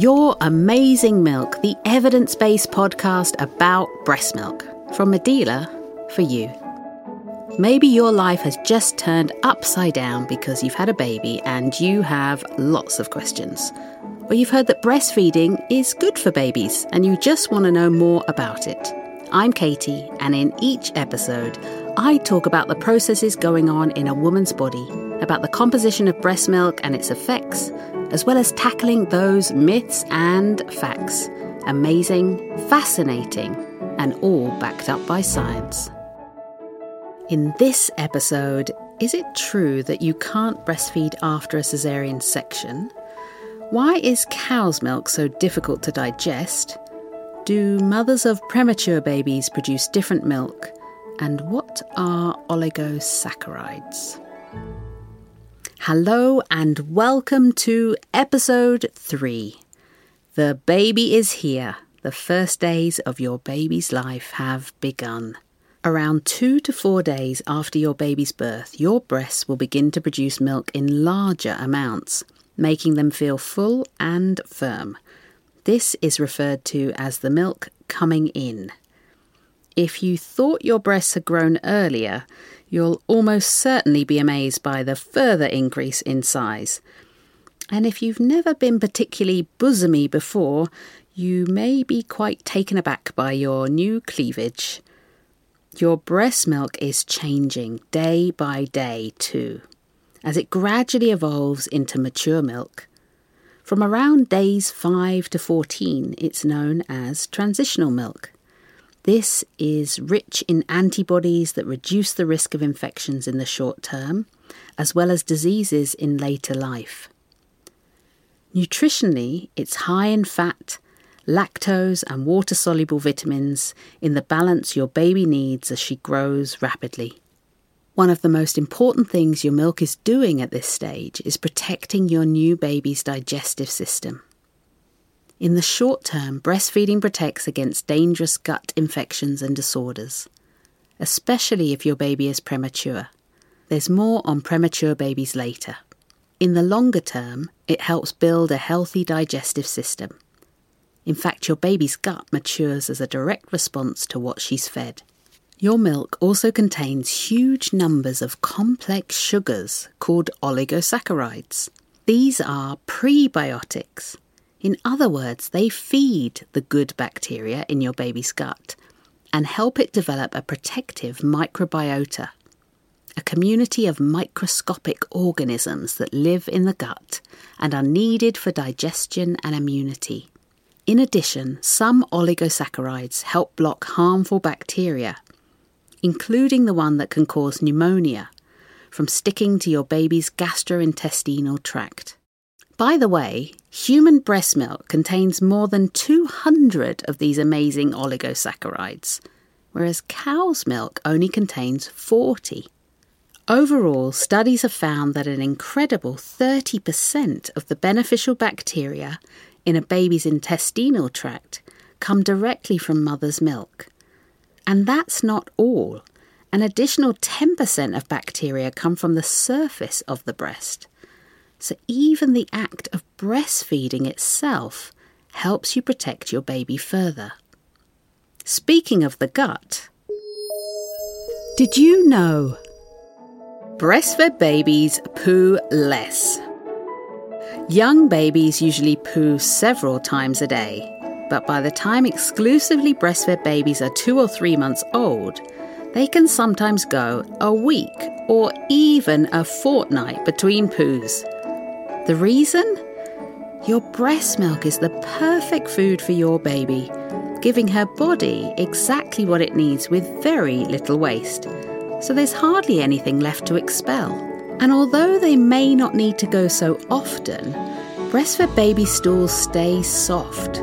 Your Amazing Milk, the evidence based podcast about breast milk. From Medela for you. Maybe your life has just turned upside down because you've had a baby and you have lots of questions. Or you've heard that breastfeeding is good for babies and you just want to know more about it. I'm Katie, and in each episode, I talk about the processes going on in a woman's body, about the composition of breast milk and its effects, as well as tackling those myths and facts. Amazing, fascinating, and all backed up by science. In this episode, is it true that you can't breastfeed after a caesarean section? Why is cow's milk so difficult to digest? Do mothers of premature babies produce different milk? And what are oligosaccharides? Hello and welcome to episode 3. The baby is here. The first days of your baby's life have begun. Around two to four days after your baby's birth, your breasts will begin to produce milk in larger amounts, making them feel full and firm. This is referred to as the milk coming in. If you thought your breasts had grown earlier, you'll almost certainly be amazed by the further increase in size. And if you've never been particularly bosomy before, you may be quite taken aback by your new cleavage. Your breast milk is changing day by day, too, as it gradually evolves into mature milk. From around days 5 to 14, it's known as transitional milk. This is rich in antibodies that reduce the risk of infections in the short term, as well as diseases in later life. Nutritionally, it's high in fat, lactose, and water soluble vitamins in the balance your baby needs as she grows rapidly. One of the most important things your milk is doing at this stage is protecting your new baby's digestive system. In the short term, breastfeeding protects against dangerous gut infections and disorders, especially if your baby is premature. There's more on premature babies later. In the longer term, it helps build a healthy digestive system. In fact, your baby's gut matures as a direct response to what she's fed. Your milk also contains huge numbers of complex sugars called oligosaccharides. These are prebiotics in other words, they feed the good bacteria in your baby's gut and help it develop a protective microbiota, a community of microscopic organisms that live in the gut and are needed for digestion and immunity. In addition, some oligosaccharides help block harmful bacteria, including the one that can cause pneumonia, from sticking to your baby's gastrointestinal tract. By the way, human breast milk contains more than 200 of these amazing oligosaccharides, whereas cow's milk only contains 40. Overall, studies have found that an incredible 30% of the beneficial bacteria in a baby's intestinal tract come directly from mother's milk. And that's not all. An additional 10% of bacteria come from the surface of the breast. So even the act of breastfeeding itself helps you protect your baby further. Speaking of the gut, did you know breastfed babies poo less? Young babies usually poo several times a day, but by the time exclusively breastfed babies are two or three months old, they can sometimes go a week or even a fortnight between poos. The reason? Your breast milk is the perfect food for your baby, giving her body exactly what it needs with very little waste. So there's hardly anything left to expel. And although they may not need to go so often, breastfed baby stools stay soft.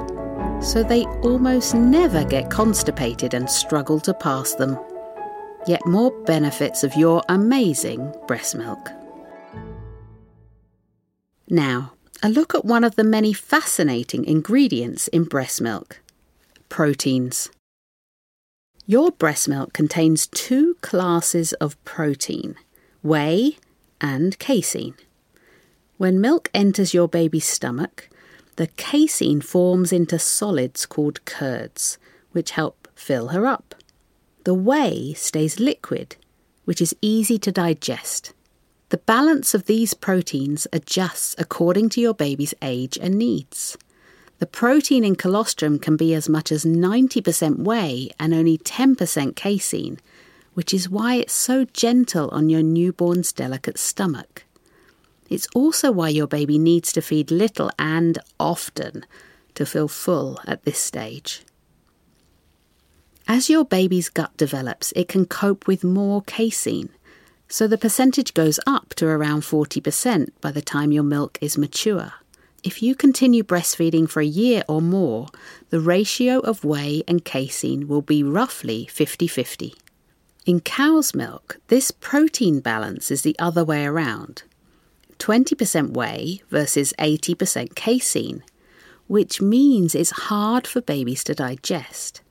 So they almost never get constipated and struggle to pass them. Yet more benefits of your amazing breast milk. Now, a look at one of the many fascinating ingredients in breast milk proteins. Your breast milk contains two classes of protein whey and casein. When milk enters your baby's stomach, the casein forms into solids called curds, which help fill her up. The whey stays liquid, which is easy to digest. The balance of these proteins adjusts according to your baby's age and needs. The protein in colostrum can be as much as 90% whey and only 10% casein, which is why it's so gentle on your newborn's delicate stomach. It's also why your baby needs to feed little and often to feel full at this stage. As your baby's gut develops, it can cope with more casein, so the percentage goes up to around 40% by the time your milk is mature. If you continue breastfeeding for a year or more, the ratio of whey and casein will be roughly 50 50. In cow's milk, this protein balance is the other way around 20% whey versus 80% casein, which means it's hard for babies to digest.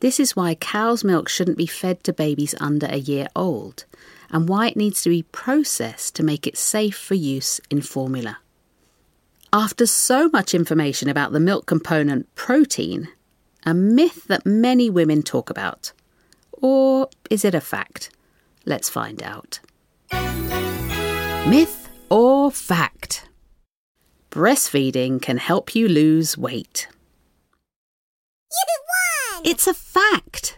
This is why cow's milk shouldn't be fed to babies under a year old, and why it needs to be processed to make it safe for use in formula. After so much information about the milk component protein, a myth that many women talk about. Or is it a fact? Let's find out. Myth or fact? Breastfeeding can help you lose weight. It's a fact.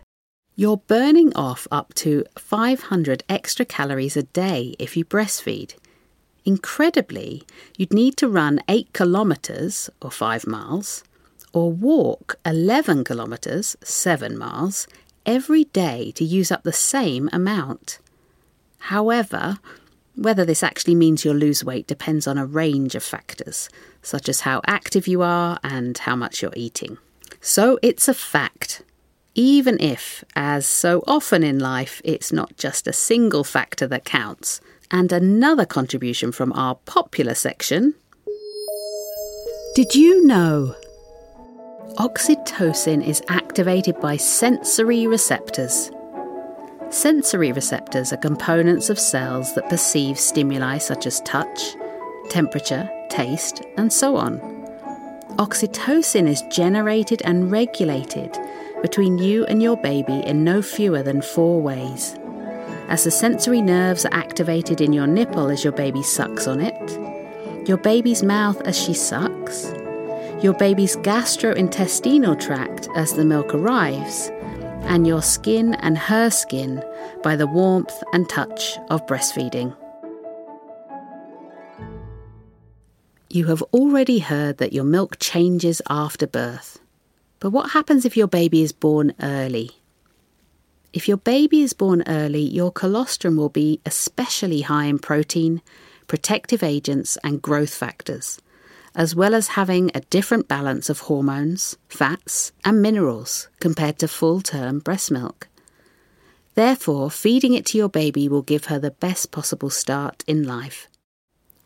You're burning off up to 500 extra calories a day if you breastfeed. Incredibly, you'd need to run 8 kilometres, or 5 miles, or walk 11 kilometres, 7 miles, every day to use up the same amount. However, whether this actually means you'll lose weight depends on a range of factors, such as how active you are and how much you're eating. So it's a fact. Even if, as so often in life, it's not just a single factor that counts, and another contribution from our popular section. Did you know? Oxytocin is activated by sensory receptors. Sensory receptors are components of cells that perceive stimuli such as touch, temperature, taste, and so on. Oxytocin is generated and regulated between you and your baby in no fewer than four ways as the sensory nerves are activated in your nipple as your baby sucks on it, your baby's mouth as she sucks, your baby's gastrointestinal tract as the milk arrives, and your skin and her skin by the warmth and touch of breastfeeding. You have already heard that your milk changes after birth. But what happens if your baby is born early? If your baby is born early, your colostrum will be especially high in protein, protective agents, and growth factors, as well as having a different balance of hormones, fats, and minerals compared to full term breast milk. Therefore, feeding it to your baby will give her the best possible start in life.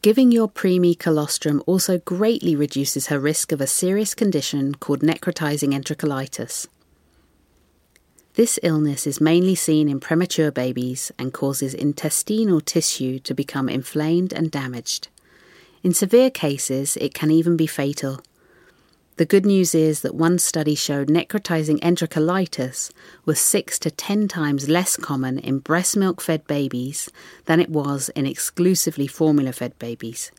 Giving your preemie colostrum also greatly reduces her risk of a serious condition called necrotizing enterocolitis. This illness is mainly seen in premature babies and causes intestinal tissue to become inflamed and damaged. In severe cases, it can even be fatal. The good news is that one study showed necrotizing enterocolitis was 6 to 10 times less common in breast milk fed babies than it was in exclusively formula fed babies.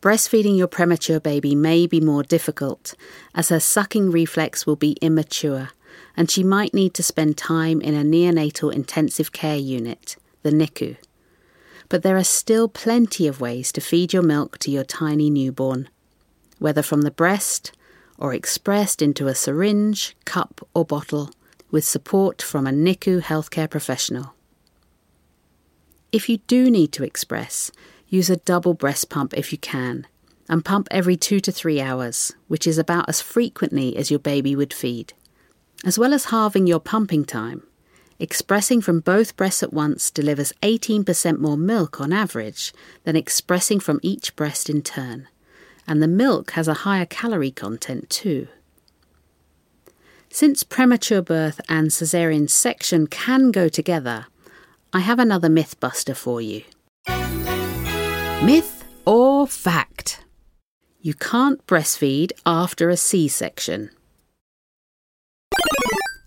Breastfeeding your premature baby may be more difficult, as her sucking reflex will be immature and she might need to spend time in a neonatal intensive care unit, the NICU. But there are still plenty of ways to feed your milk to your tiny newborn, whether from the breast or expressed into a syringe, cup, or bottle, with support from a NICU healthcare professional. If you do need to express, use a double breast pump if you can, and pump every two to three hours, which is about as frequently as your baby would feed as well as halving your pumping time. Expressing from both breasts at once delivers 18% more milk on average than expressing from each breast in turn, and the milk has a higher calorie content too. Since premature birth and caesarean section can go together, I have another myth buster for you. Myth or fact? You can't breastfeed after a C section.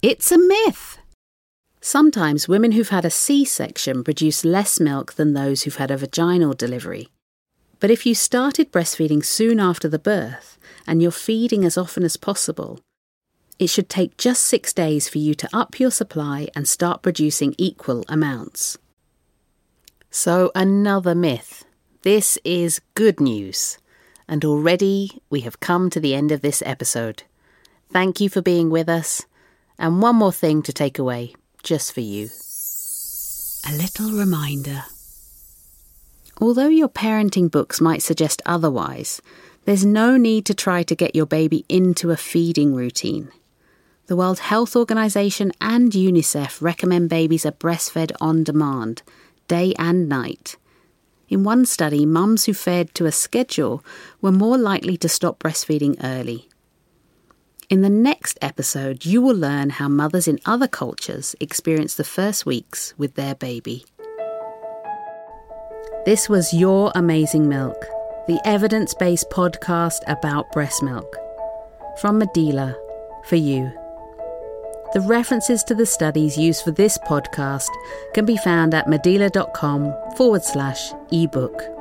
It's a myth. Sometimes women who've had a C section produce less milk than those who've had a vaginal delivery. But if you started breastfeeding soon after the birth and you're feeding as often as possible, it should take just six days for you to up your supply and start producing equal amounts. So, another myth. This is good news. And already we have come to the end of this episode. Thank you for being with us. And one more thing to take away, just for you. A little reminder. Although your parenting books might suggest otherwise, there's no need to try to get your baby into a feeding routine. The World Health Organization and UNICEF recommend babies are breastfed on demand, day and night. In one study, mums who fed to a schedule were more likely to stop breastfeeding early. In the next episode, you will learn how mothers in other cultures experience the first weeks with their baby. This was Your Amazing Milk, the evidence based podcast about breast milk. From Medela, for you. The references to the studies used for this podcast can be found at medela.com forward slash ebook.